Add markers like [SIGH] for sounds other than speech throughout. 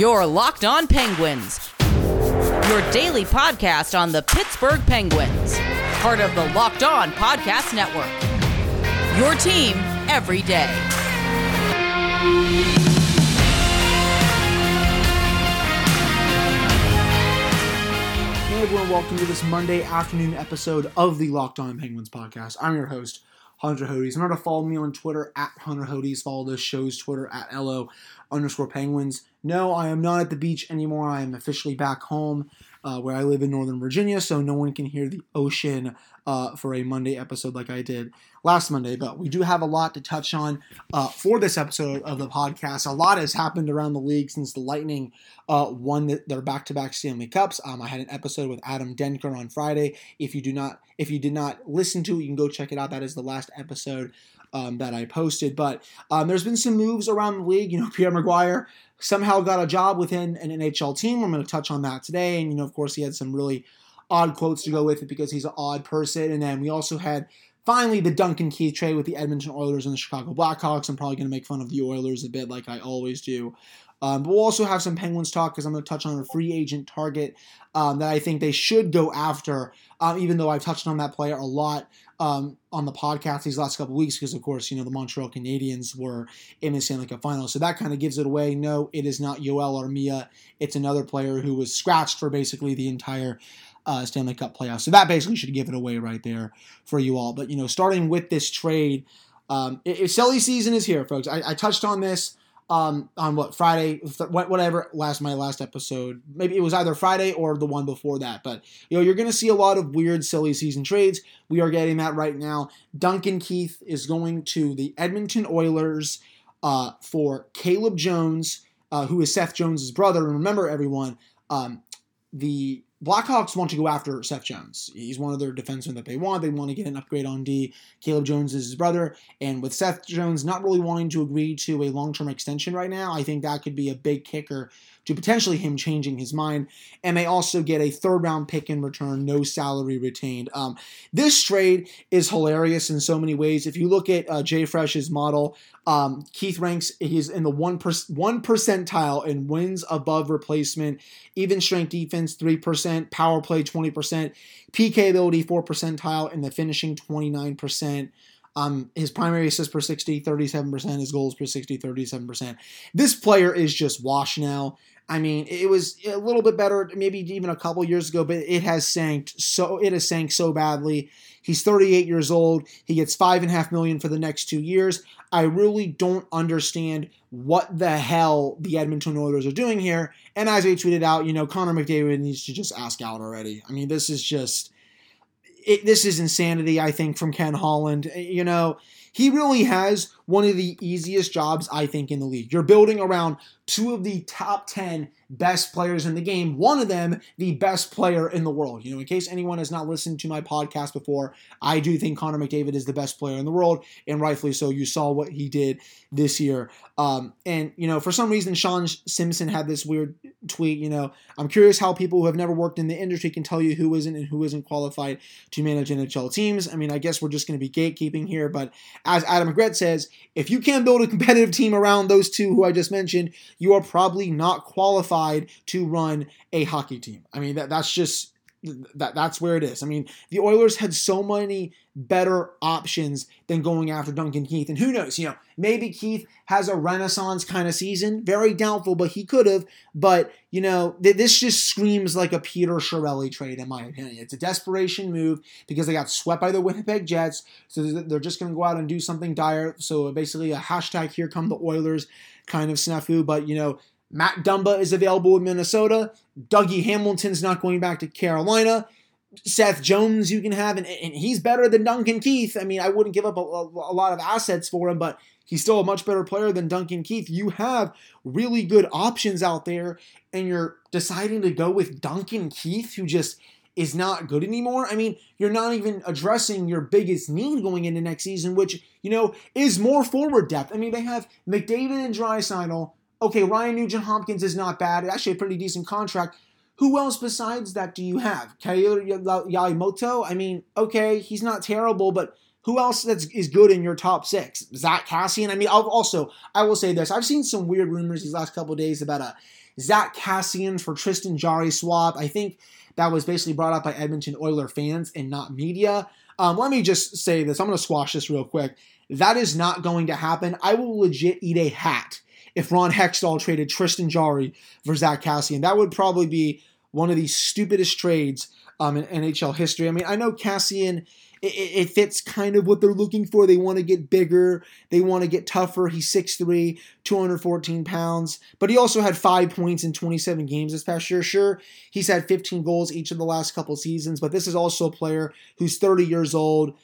Your Locked On Penguins, your daily podcast on the Pittsburgh Penguins, part of the Locked On Podcast Network. Your team every day. Hey everyone, welcome to this Monday afternoon episode of the Locked On Penguins podcast. I'm your host, Hunter Hodes. Remember to follow me on Twitter at Hunter Hodes. Follow the show's Twitter at LO underscore Penguins. No, I am not at the beach anymore. I am officially back home uh, where I live in Northern Virginia, so no one can hear the ocean uh, for a Monday episode like I did last Monday. But we do have a lot to touch on uh, for this episode of the podcast. A lot has happened around the league since the Lightning uh, won their back-to-back Stanley Cups. Um, I had an episode with Adam Denker on Friday. If you do not, if you did not listen to it, you can go check it out. That is the last episode um, that I posted. But um, there's been some moves around the league. You know, [LAUGHS] Pierre McGuire somehow got a job within an NHL team. I'm going to touch on that today. And, you know, of course, he had some really odd quotes to go with it because he's an odd person. And then we also had finally the Duncan Keith trade with the Edmonton Oilers and the Chicago Blackhawks. I'm probably going to make fun of the Oilers a bit like I always do. Um, but we'll also have some Penguins talk because I'm going to touch on a free agent target um, that I think they should go after, um, even though I've touched on that player a lot um, on the podcast these last couple weeks because, of course, you know, the Montreal Canadiens were in the Stanley Cup final. So that kind of gives it away. No, it is not Yoel Armia. It's another player who was scratched for basically the entire uh, Stanley Cup playoffs. So that basically should give it away right there for you all. But, you know, starting with this trade, um, silly season is here, folks. I, I touched on this um, on what Friday, whatever last my last episode. Maybe it was either Friday or the one before that. But you know, you're going to see a lot of weird, silly season trades. We are getting that right now. Duncan Keith is going to the Edmonton Oilers uh, for Caleb Jones, uh, who is Seth Jones's brother. And remember, everyone, um, the Blackhawks want to go after Seth Jones. He's one of their defensemen that they want. They want to get an upgrade on D. Caleb Jones is his brother. And with Seth Jones not really wanting to agree to a long term extension right now, I think that could be a big kicker to potentially him changing his mind. And they also get a third round pick in return, no salary retained. Um, this trade is hilarious in so many ways. If you look at uh, Jay Fresh's model, um, Keith ranks he's in the one per, one percentile in wins above replacement, even strength defense three percent, power play twenty percent, PK ability four percentile, and the finishing twenty nine percent. Um, his primary assists per 60, 37%. His goals per 60, 37%. This player is just washed now. I mean, it was a little bit better, maybe even a couple years ago, but it has sank so it has sank so badly. He's 38 years old. He gets five and a half million for the next two years. I really don't understand what the hell the Edmonton Oilers are doing here. And as I tweeted out, you know, Connor McDavid needs to just ask out already. I mean, this is just it, this is insanity, I think, from Ken Holland. You know, he really has one of the easiest jobs, I think, in the league. You're building around two of the top 10 best players in the game, one of them the best player in the world. You know, in case anyone has not listened to my podcast before, I do think Connor McDavid is the best player in the world, and rightfully so. You saw what he did this year. Um, and, you know, for some reason, Sean Simpson had this weird tweet. You know, I'm curious how people who have never worked in the industry can tell you who isn't and who isn't qualified to manage NHL teams. I mean, I guess we're just going to be gatekeeping here, but as Adam McGret says, if you can't build a competitive team around those two who I just mentioned, you are probably not qualified to run a hockey team. I mean, that, that's just that that's where it is. I mean, the Oilers had so many better options than going after Duncan Keith. And who knows, you know, maybe Keith has a renaissance kind of season. Very doubtful, but he could have. But, you know, th- this just screams like a Peter Chiarelli trade, in my opinion. It's a desperation move because they got swept by the Winnipeg Jets. So they're just going to go out and do something dire. So basically, a hashtag here come the Oilers kind of snafu. But, you know, Matt Dumba is available in Minnesota. Dougie Hamilton's not going back to Carolina. Seth Jones you can have, and, and he's better than Duncan Keith. I mean, I wouldn't give up a, a, a, lot of assets for him, but he's still a much better player than Duncan Keith. You have really good options out there, and you're deciding to go with Duncan Keith, who just is not good anymore. I mean, you're not even addressing your biggest need going into next season, which, you know, is more forward depth. I mean, they have McDavid and Draisaitl okay, Ryan Nugent Hopkins is not bad. It's actually, a pretty decent contract. Who else besides that do you have? Kailer Yamamoto? I mean, okay, he's not terrible, but who else that's is good in your top six? Zack Kassian. I mean, I'll also I will say this: I've seen some weird rumors these last couple days about a Zack Kassian for Tristan Jarry swap. I think that was basically brought up by Edmonton Oiler fans and not media. Um, let me just say this: I'm going to squash this real quick. That is not going to happen. I will legit eat a hat if Ron Hextall traded Tristan Jarry for Zack Kassian. That would probably be one of the stupidest trades um, in NHL history. I mean, I know Kassian, it, it, fits kind of what they're looking for. They want to get bigger, they want to get tougher. He's 6'3, 214 pounds, but he also had five points in 27 games this past year. Sure, he's had 15 goals each of the last couple seasons, but this is also a player who's 30 years old.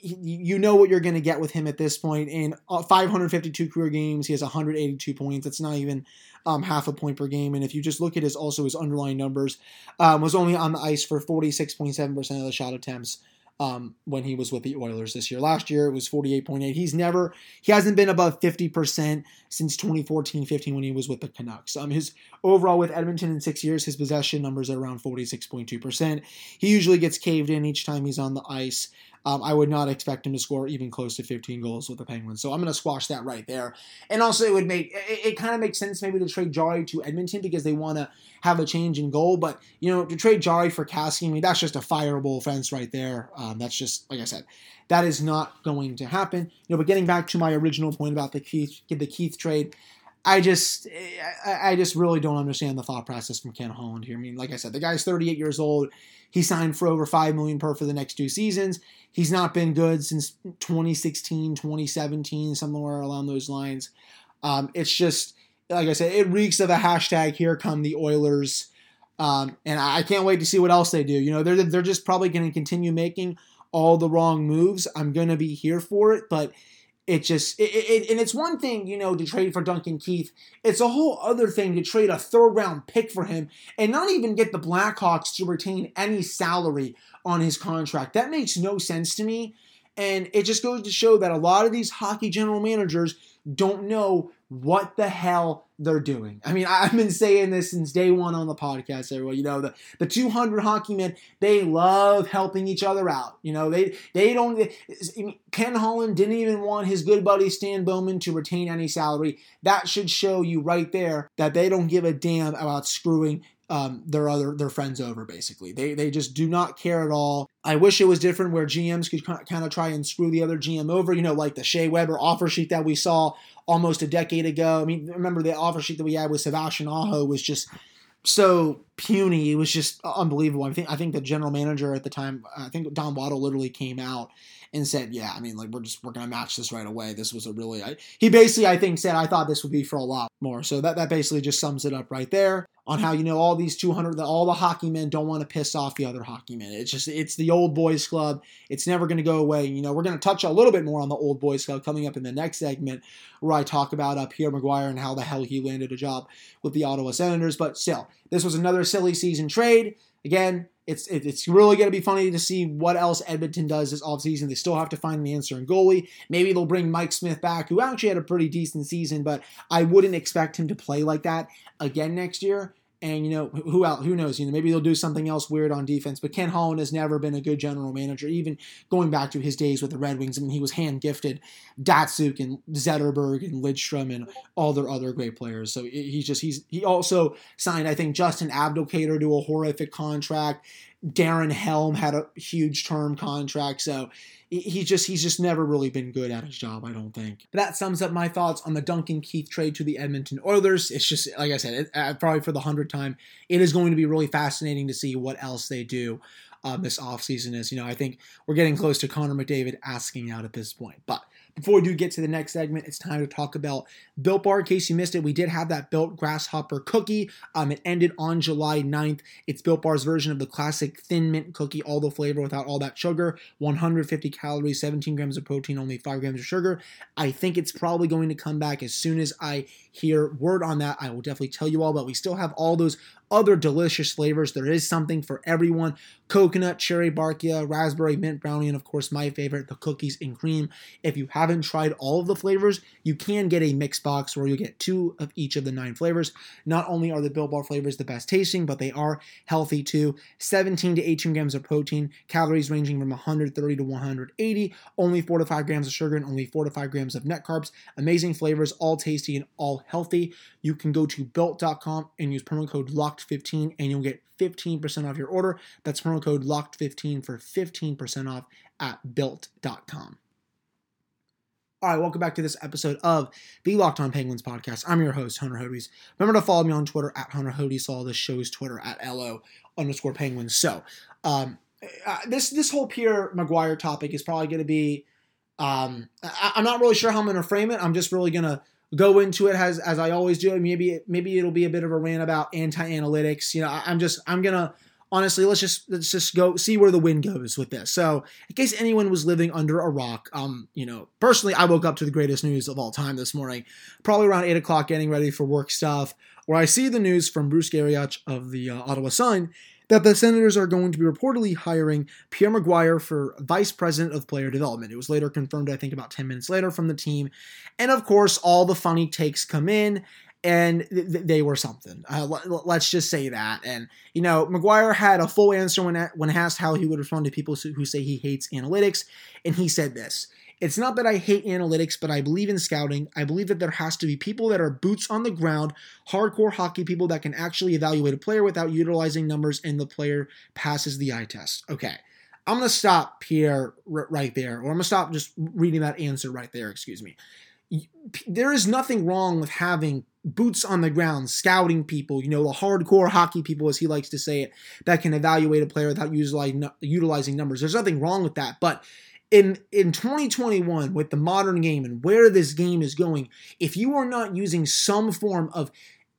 You know what you're going to get with him at this point. In uh, 552 career games, he has 182 points. That's not even um, half a point per game. And if you just look at his also his underlying numbers, um, was only on the ice for 46.7% of the shot attempts um, when he was with the Oilers this year. Last year it was 48.8. He's never he hasn't been above 50% since 2014-15 when he was with the Canucks. Um, his overall with Edmonton in six years, his possession numbers are around 46.2%. He usually gets caved in each time he's on the ice. Um, I would not expect him to score even close to 15 goals with the Penguins. So I'm going to squash that right there. And also, it would make it, it kind of makes sense maybe to trade Jarry to Edmonton because they want to have a change in goal. But you know, to trade Jarry for Kassian, I mean, that's just a fireable offense right there. Um, that's just like I said, that is not going to happen. You know, but getting back to my original point about the Keith the Keith trade. I just, I just really don't understand the thought process from Ken Holland here. I mean, like I said, the guy's 38 years old. He signed for over five million per for the next two seasons. He's not been good since 2016, 2017, somewhere along those lines. Um, it's just like I said, it reeks of a hashtag. Here come the Oilers, um, and I can't wait to see what else they do. You know, they're they're just probably going to continue making all the wrong moves. I'm going to be here for it, but it just it, it, and it's one thing you know to trade for Duncan Keith. It's a whole other thing to trade a third round pick for him and not even get the Blackhawks to retain any salary on his contract. That makes no sense to me. And it just goes to show that a lot of these hockey general managers don't know what the hell they're doing. I mean, I've been saying this since day one on the podcast, everyone. You know, the, the 200 hockey men, they love helping each other out. You know, they they don't. Ken Holland didn't even want his good buddy Stan Bowman to retain any salary. That should show you right there that they don't give a damn about screwing um, their other their friends over. Basically, they they just do not care at all. I wish it was different where GMs could kind of try and screw the other GM over. You know, like the Shea Weber offer sheet that we saw almost a decade ago. I mean, remember the offer sheet that we had with Sebastian Aho was just so puny. It was just unbelievable. I think I think the general manager at the time, I think Don Waddell literally came out and said, "Yeah, I mean, like we're just we're gonna match this right away. This was a really." I, he basically, I think, said, "I thought this would be for a lot more." So that that basically just sums it up right there on how you know all these 200 all the hockey men don't want to piss off the other hockey men. It's just it's the old boys club. It's never going to go away. You know we're going to touch a little bit more on the old boys club coming up in the next segment where i talk about uh, pierre mcguire and how the hell he landed a job with the ottawa senators. But still this was another silly season trade again it's it's really going to be funny to see what else Edmonton does this offseason. They still have to find an answer in goalie. Maybe they'll bring Mike Smith back, who actually had a pretty decent season, but I wouldn't expect him to play like that again next year. And you know who else? Who knows? You know maybe they'll do something else weird on defense. But Ken Holland has never been a good general manager, even going back to his days with the Red Wings. I mean, he was hand gifted Datsyuk and Zetterberg and Lidstrom and all their other great players. So he's just he's he also signed I think Justin Abdelkader to a horrific contract. Darren Helm had a huge term contract. So he just he's just never really been good at his job, I don't think. But that sums up my thoughts on the Duncan Keith trade to the Edmonton Oilers. It's just like I said, it, uh, probably for the hundredth time, it is going to be really fascinating to see what else they do um, this offseason. Is you know I think we're getting close to Connor McDavid asking out at this point, but before we do get to the next segment, it's time to talk about Built Bar. In case you missed it, we did have that Built Grasshopper cookie. Um, it ended on July 9th. It's Built Bar's version of the classic thin mint cookie, all the flavor without all that sugar, 150 calories, 17 grams of protein, only 5 grams of sugar. I think it's probably going to come back as soon as I hear word on that. I will definitely tell you all, but we still have all those other delicious flavors. There is something for everyone coconut, cherry barkia, raspberry, mint brownie, and of course, my favorite, the cookies and cream. If you haven't tried all of the flavors, you can get a mix box where you'll get two of each of the nine flavors. Not only are the Built Bar flavors the best tasting, but they are healthy too. 17 to 18 grams of protein, calories ranging from 130 to 180, only 4 to 5 grams of sugar, and only 4 to 5 grams of net carbs. Amazing flavors, all tasty and all healthy. You can go to built.com and use promo code LOCKED15 and you'll get 15% off your order. That's promo code LOCKED15 for 15% off at built.com. All right, welcome back to this episode of the Locked On Penguins podcast. I'm your host, Hunter Hodes. Remember to follow me on Twitter at Hunter Hodes. Follow the show's Twitter at LO underscore Penguins. So, um, uh, this this whole Pierre McGuire topic is probably going to be. Um, I, am not really sure how I'm going to frame it. I'm just really going to go into it as as I always do. Maybe maybe it'll be a bit of a rant about anti analytics. You know, I, I'm just I'm gonna honestly, let's just let's just go see where the wind goes with this. So, in case anyone was living under a rock, um, you know, personally, I woke up to the greatest news of all time this morning, probably around eight o'clock, getting ready for work stuff, where I see the news from Bruce Garrioch of the uh, Ottawa Sun that the Senators are going to be reportedly hiring Pierre McGuire for Vice President of Player Development. It was later confirmed, I think, about 10 minutes later from the team. And of course, all the funny takes come in and th- they were something. Uh, l- let's just say that. And you know, McGuire had a full answer when when asked how he would respond to people who say he hates analytics, and he said this. It's not that I hate analytics, but I believe in scouting. I believe that there has to be people that are boots on the ground, hardcore hockey people that can actually evaluate a player without utilizing numbers and the player passes the eye test. Okay. I'm going to stop Pierre right there, or I'm going to stop just reading that answer right there, excuse me. There is nothing wrong with having boots on the ground, scouting people, you know, the hardcore hockey people, as he likes to say it, that can evaluate a player without utilizing numbers. There's nothing wrong with that. But in in 2021 with the modern game and where this game is going if you are not using some form of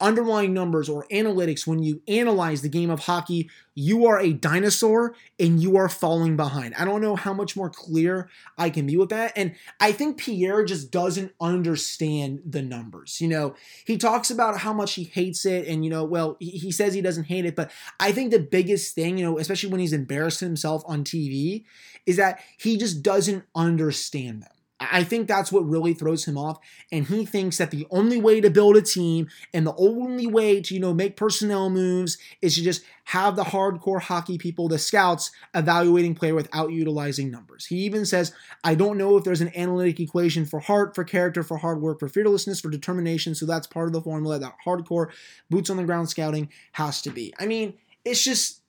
underlying numbers or analytics when you analyze the game of hockey, you are a dinosaur and you are falling behind. I don't know how much more clear I can be with that. And I think Pierre just doesn't understand the numbers. You know, he talks about how much he hates it. And, you know, well, he says he doesn't hate it. But I think the biggest thing, you know, especially when he's embarrassed himself on TV, is that he just doesn't understand them. I think that's what really throws him off. And he thinks that the only way to build a team and the only way to, you know, make personnel moves is to just have the hardcore hockey people, the scouts, evaluating player without utilizing numbers. He even says, I don't know if there's an analytic equation for heart, for character, for hard work, for fearlessness, for determination. So that's part of the formula that hardcore boots on the ground scouting has to be. I mean, it's just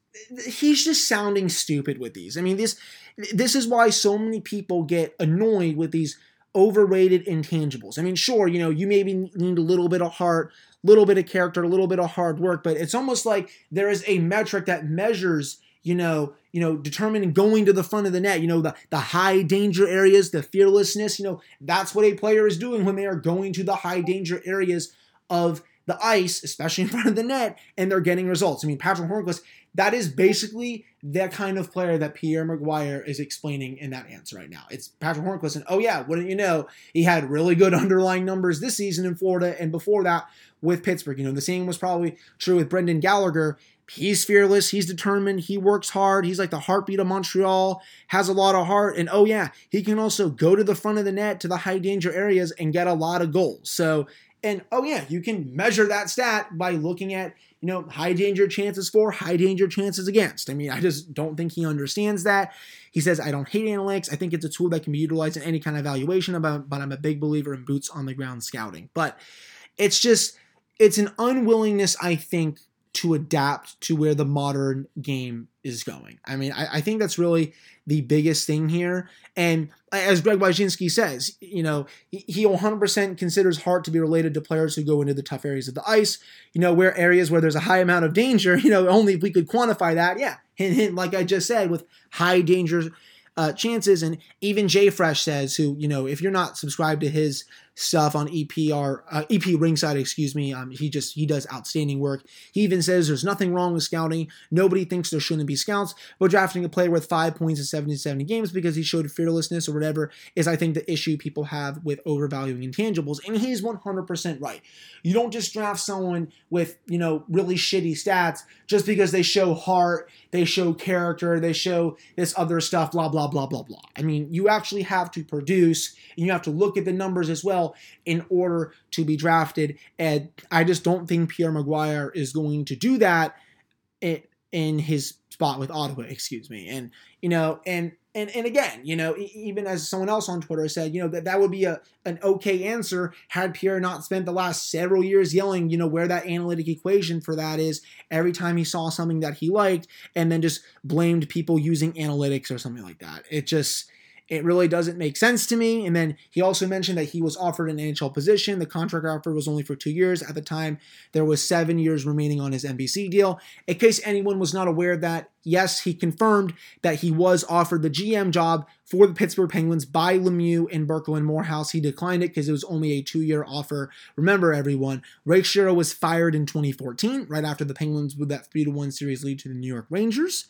he's just sounding stupid with these. I mean, this this is why so many people get annoyed with these overrated intangibles. I mean, sure, you know, you maybe need a little bit of heart, a little bit of character, a little bit of hard work, but it's almost like there is a metric that measures you know, you know, determining going to the front of the net, you know, the, the high danger areas, the fearlessness, you know, that's what a player is doing when they are going to the high danger areas of the ice, especially in front of the net, and they're getting results. I mean, Patrick Hornqvist, that is basically the kind of player that Pierre McGuire is explaining in that answer right now. It's Patrick Hornqvist, and oh yeah, wouldn't you know, he had really good [LAUGHS] underlying numbers this season in Florida, and before that with Pittsburgh. You know, the same was probably true with Brendan Gallagher. He's fearless, he's determined, he works hard, he's like the heartbeat of Montreal, has a lot of heart, and oh yeah, he can also go to the front of the net to the high danger areas and get a lot of goals. So and oh yeah, you can measure that stat by looking at, you know, high danger chances for, high danger chances against. I mean, I just don't think he understands that. He says, I don't hate analytics. I think it's a tool that can be utilized in any kind of evaluation, but I'm a big believer in boots on the ground scouting. But it's just, it's an unwillingness, I think, to adapt to where the modern game is going. I mean, I, I, think that's really the biggest thing here. And as Greg Wyshynski says, you know, he, he 100% considers heart to be related to players who go into the tough areas of the ice. You know, where areas where there's a high amount of danger, [LAUGHS] you know, only if we could quantify that. Yeah. Hint, hint, like I just said, with high danger uh, chances. And even Jay Fresh says, who, you know, if you're not subscribed to his stuff on EPR, uh, EP Rinkside, excuse me. Um, he just he does outstanding work. He even says there's nothing wrong with scouting. Nobody thinks there shouldn't be scouts, but drafting a player with five points in 70 70 games because he showed fearlessness or whatever is, I think, the issue people have with overvaluing intangibles. And he's 100% right. You don't just draft someone with you know really shitty stats just because they show heart, they show character, they show this other stuff, blah blah blah blah blah. I mean, you actually have to produce, and you have to look at the numbers as well in order to be drafted. And I just don't think Pierre McGuire is going to do that in his spot with Ottawa, excuse me. And, you know, and and and again, you know, even as someone else on Twitter said, you know, that that would be a an okay answer had Pierre not spent the last several years yelling, you know, where that analytic equation for that is every time he saw something that he liked and then just blamed people using analytics or something like that. It just it really doesn't make sense to me. And then he also mentioned that he was offered an NHL position. The contract offer was only for two years. At the time, there was seven years remaining on his NBC deal. In case anyone was not aware of that, yes, he confirmed that he was offered the GM job for the Pittsburgh Penguins by Lemieux and Burkle and Morehouse. He declined it because it was only a two-year offer. Remember, everyone, Ray Shero was fired in 2014, right after the Penguins with that 3-1 series lead to the New York Rangers.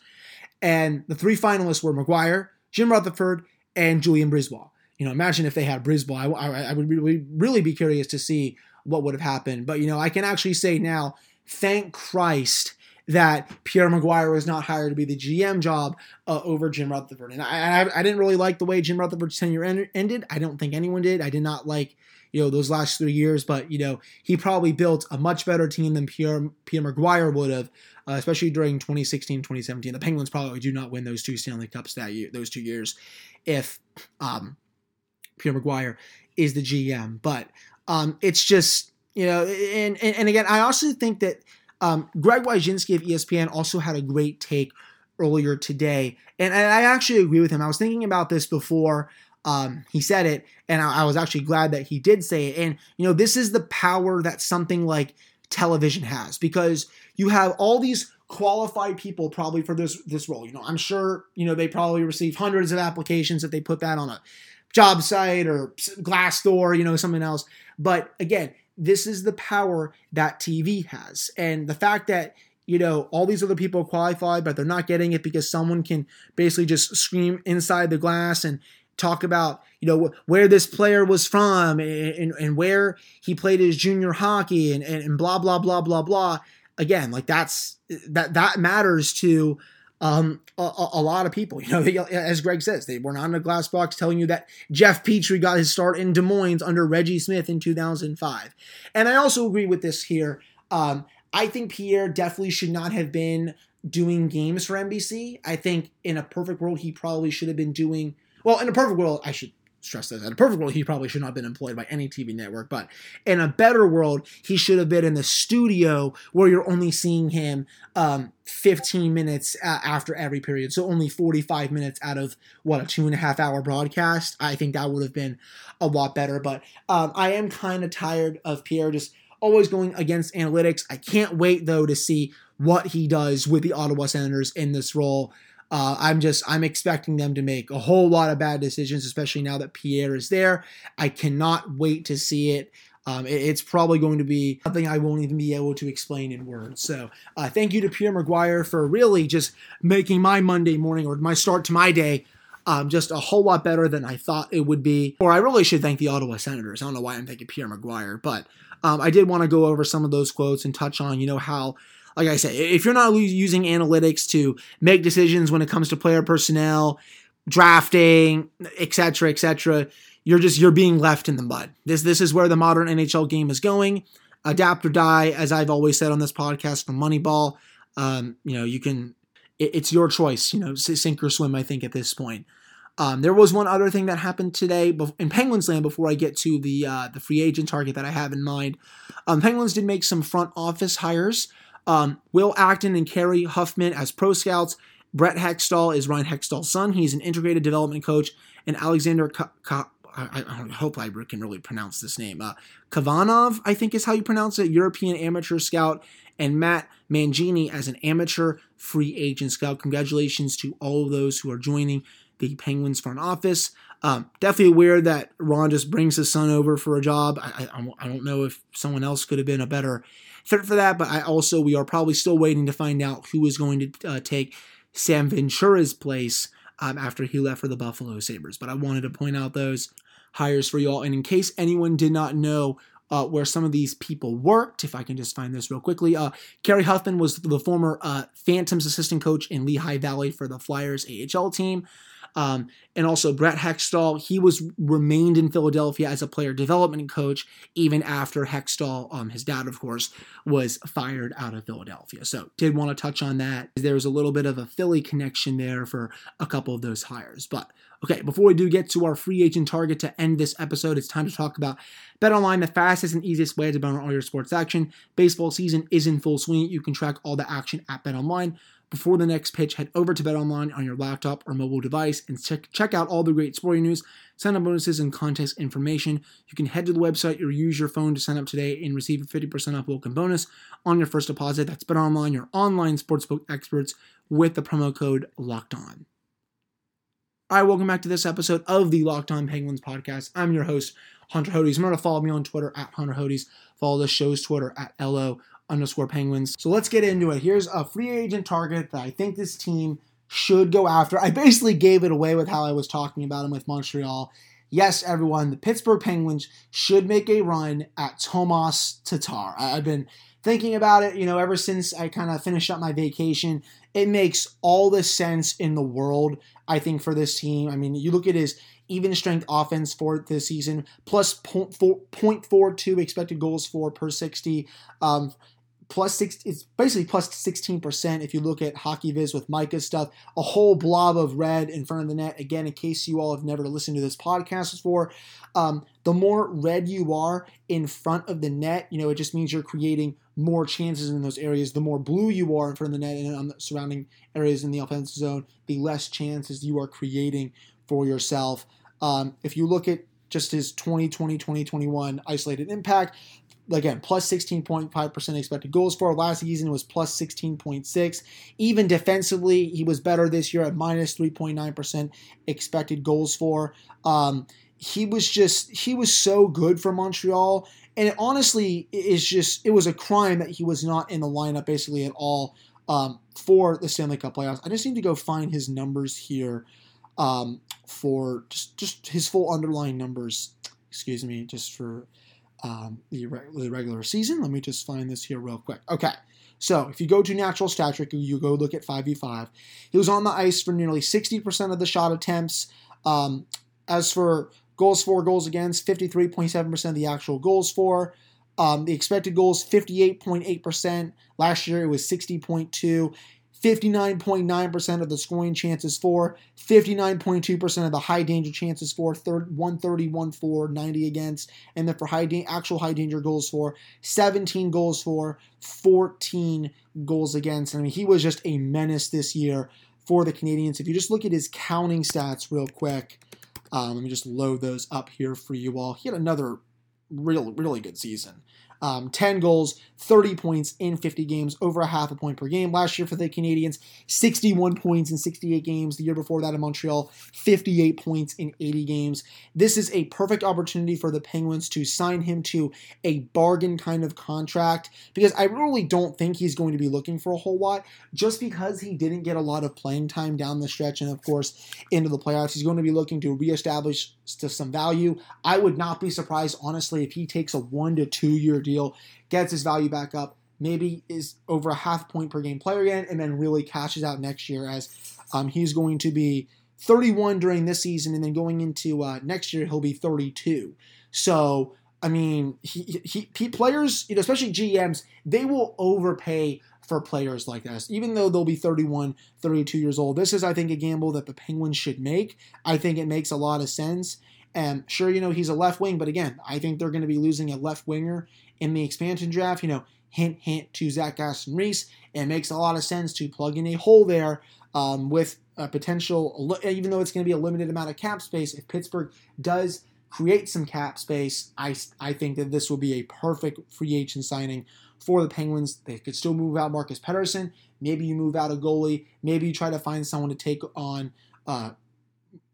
And the three finalists were McGuire, Jim Rutherford, and Julien BriseBois. You know, imagine if they had BriseBois. I, I, I would really, really be curious to see what would have happened. But, you know, I can actually say now, thank Christ that Pierre McGuire was not hired to be the GM job uh, over Jim Rutherford. And I, I, I, didn't really like the way Jim Rutherford's tenure en- ended. I don't think anyone did. I did not like, you know, those last three years. But you know, he probably built a much better team than Pierre Pierre McGuire would have, uh, especially during 2016, 2017. The Penguins probably do not win those two Stanley Cups that year, those two years, if um, Pierre McGuire is the GM. But um, it's just you know, and, and and again, I also think that um, Greg Wyshynski of ESPN also had a great take earlier today, and I actually agree with him. I was thinking about this before um, he said it, and I, I was actually glad that he did say it. And you know, this is the power that something like television has because you have all these qualified people probably for this this role. You know, I'm sure you know they probably receive hundreds of applications if they put that on a job site or Glassdoor, you know, something else. But again, this is the power that TV has, and the fact that you know all these other people qualified, but they're not getting it because someone can basically just scream inside the glass and talk about you know where this player was from and, and, and where he played his junior hockey and, and, and blah blah blah blah blah. Again like that's that that matters to um, a, a, lot of people. [LAUGHS] You know they, as greg says they were not in a glass box telling you that jeff petry got his start in des moines under reggie smith in 2005 and i also agree with this here. Um, i think pierre definitely should not have been doing games for nbc i think in a perfect world he probably should have been doing well, in a perfect world, I should stress this. In a perfect world, he probably should not have been employed by any TV network, but in a better world, he should have been in the studio where you're only seeing him um, 15 minutes uh, after every period. So only 45 minutes out of what a two and a half hour broadcast. I think that would have been a lot better. But um, I am kind of tired of Pierre just always going against analytics. I can't wait though to see what he does with the Ottawa Senators in this role. Uh, I'm just I'm expecting them to make a whole lot of bad decisions, especially now that Pierre is there. I cannot wait to see it. Um, it, it's probably going to be something I won't even be able to explain in words. So, uh, thank you to Pierre McGuire for really just making my Monday morning or my start to my day um, just a whole lot better than I thought it would be. Or I really should thank the Ottawa Senators. I don't know why I'm thanking Pierre McGuire, but um, I did want to go over some of those quotes and touch on, you know, how like I said, if you're not using analytics to make decisions when it comes to player personnel, drafting, etc., etc., you're just you're being left in the mud. This this is where the modern NHL game is going. Adapt or die, as I've always said on this podcast from Moneyball. Um, you know, you can. It, it's your choice. You know, sink or swim. I think at this point. Um, there was one other thing that happened today in Penguins land before I get to the uh, the free agent target that I have in mind. Um, Penguins did make some front office hires. Um, Will Acton and Kerry Huffman as pro scouts. Brett Hextall is Ryan Hextall's son. He's an integrated development coach. And Alexander Ka- Ka- I, I, hope I can really pronounce this name. Uh, Kavanov, I think is how you pronounce it, European amateur scout, and Matt Mangini as an amateur free agent scout. Congratulations to all of those who are joining the Penguins front office. Um, definitely aware that Ron just brings his son over for a job. I, I, I don't know if someone else could have been a better fit for that, but I also we are probably still waiting to find out who is going to uh, take Sam Ventura's place um, after he left for the Buffalo Sabres. But I wanted to point out those hires for y'all, and in case anyone did not know uh, where some of these people worked. If I can just find this real quickly, uh, Kerry Huffman was the former uh, Phantoms assistant coach in Lehigh Valley for the Flyers AHL team. Um, and also Brett Hextall, he was remained in Philadelphia as a player development coach even after Hextall, um, his dad, of course, was fired out of Philadelphia. So did want to touch on that. There was a little bit of a Philly connection there for a couple of those hires. But okay, before we do get to our free agent target to end this episode, it's time to talk about BetOnline, the fastest and easiest way to bet on all your sports action. Baseball season is in full swing. You can track all the action at BetOnline. Before the next pitch, head over to BetOnline on your laptop or mobile device and check, check out all the great sporting news, sign up bonuses, and contest information. You can head to the website or use your phone to sign up today and receive a 50% off welcome bonus on your first deposit. That's BetOnline, your online sportsbook experts, with the promo code Locked On. All right, welcome back to this episode of the Locked On Penguins podcast. I'm your host, Hunter Hodes. Remember to follow me on Twitter at Hunter Hodes. Follow the show's Twitter at LO underscore Penguins. So let's get into it. Here's a free agent target that I think this team should go after. I basically gave it away with how I was talking about him with Montreal. Yes, everyone, the Pittsburgh Penguins should make a run at Tomas Tatar. I've been thinking about it, you know, ever since I kind of finished up my vacation. It makes all the sense in the world, I think, for this team. I mean, you look at his even strength offense for this season, plus 0.42 expected goals for per 60. Um, plus six it's basically plus 16% if you look at hockey viz with micah stuff a whole blob of red in front of the net again in case you all have never listened to this podcast before um, the more red you are in front of the net you know it just means you're creating more chances in those areas the more blue you are in front of the net and on the surrounding areas in the offensive zone the less chances you are creating for yourself. Um, if you look at just his 2020 2021 isolated impact again, plus 16.5% expected goals for. Last season was plus 16.6. Even defensively, he was better this year at minus 3.9% expected goals for. Um, he was just, he was so good for Montreal. And it honestly is just, it was a crime that he was not in the lineup basically at all um, for the Stanley Cup playoffs. I just need to go find his numbers here um, for just, just his full underlying numbers. Excuse me, just for um, the, the regular season. Let me just find this here real quick. Okay. So if you go to natural stat trick, you go look at 5v5. He was on the ice for nearly 60% of the shot attempts. Um, as for goals for, goals against, 53.7% of the actual goals for. Um, the expected goals, 58.8%. Last year it was 60.2. 59.9% of the scoring chances for, 59.2% of the high danger chances for, 131 for, 90 against, and then for high da- actual high danger goals for, 17 goals for, 14 goals against. I mean, he was just a menace this year for the Canadiens. If you just look at his counting stats real quick, um, let me just load those up here for you all. He had another real, really good season. Um, 10 goals, 30 points in 50 games, over a half a point per game. Last year for the Canadiens, 61 points in 68 games. The year before that in Montreal, 58 points in 80 games. This is a perfect opportunity for the Penguins to sign him to a bargain kind of contract because I really don't think he's going to be looking for a whole lot just because he didn't get a lot of playing time down the stretch and, of course, into the playoffs. He's going to be looking to reestablish to some value. I would not be surprised, honestly, if he takes a one to two year deal, gets his value back up, maybe is over a half point per game player again, and then really cashes out next year as um, he's going to be 31 during this season, and then going into uh, next year he'll be 32. So I mean, he, he, he players, you know, especially GMs, they will overpay for players like this, even though they'll be 31, 32 years old. This is, I think, a gamble that the Penguins should make. I think it makes a lot of sense. And sure, you know, he's a left wing, but again, I think they're going to be losing a left winger in the expansion draft. You know, hint, hint to Zach Aston Reese. It makes a lot of sense to plug in a hole there um, with a potential, even though it's going to be a limited amount of cap space. If Pittsburgh does create some cap space, I, I think that this will be a perfect free agent signing for the Penguins. They could still move out Marcus Pettersson. Maybe you move out a goalie. Maybe you try to find someone to take on uh,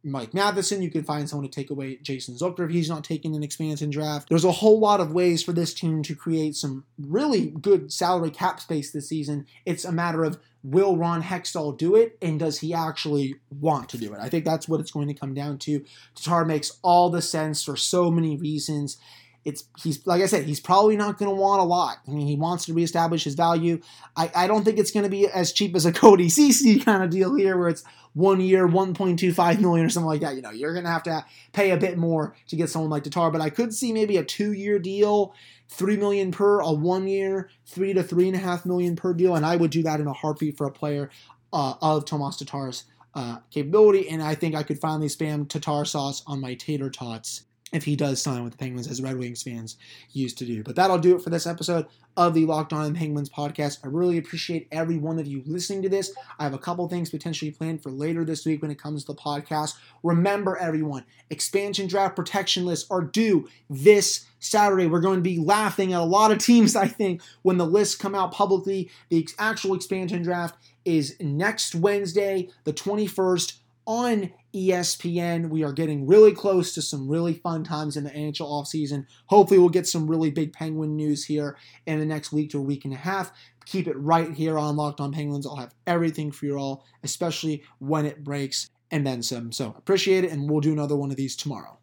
Mike Matheson. You can find someone to take away Jason Zucker if he's not taking an expansion draft. There's a whole lot of ways for this team to create some really good salary cap space this season. It's a matter of will Ron Hextall do it and does he actually want to do it? I think that's what it's going to come down to. Tatar makes all the sense for so many reasons it's he's like I said, he's probably not going to want a lot. I mean, he wants to reestablish his value. I, I don't think it's going to be as cheap as a [LAUGHS] Cody Ceci kind of deal here, where it's one year, 1.25 million or something like that. You know, you're going to have to pay a bit more to get someone like Tatar, but I could see maybe a two year deal, three million per, a one year, three to three and a half million per deal, and I would do that in a heartbeat for a player uh, of Tomas Tatar's uh, capability, and I think I could finally spam Tatar sauce on my tater tots if he does sign with the Penguins, as Red Wings fans used to do. But that'll do it for this episode of the Locked On Penguins podcast. I really appreciate every one of you listening to this. I have a couple things potentially planned for later this week when it comes to the podcast. Remember, everyone, expansion draft protection lists are due this Saturday. We're going to be laughing at a lot of teams, [LAUGHS] I think, when the lists come out publicly. The actual expansion draft is next Wednesday, the 21st on ESPN. We are getting really close to some really fun times in the NHL offseason. Hopefully, we'll get some really big Penguin news here in the next week to a week and a half. Keep it right here on Locked On Penguins. I'll have everything for you all, especially when it breaks and then some. So appreciate it, and we'll do another one of these tomorrow.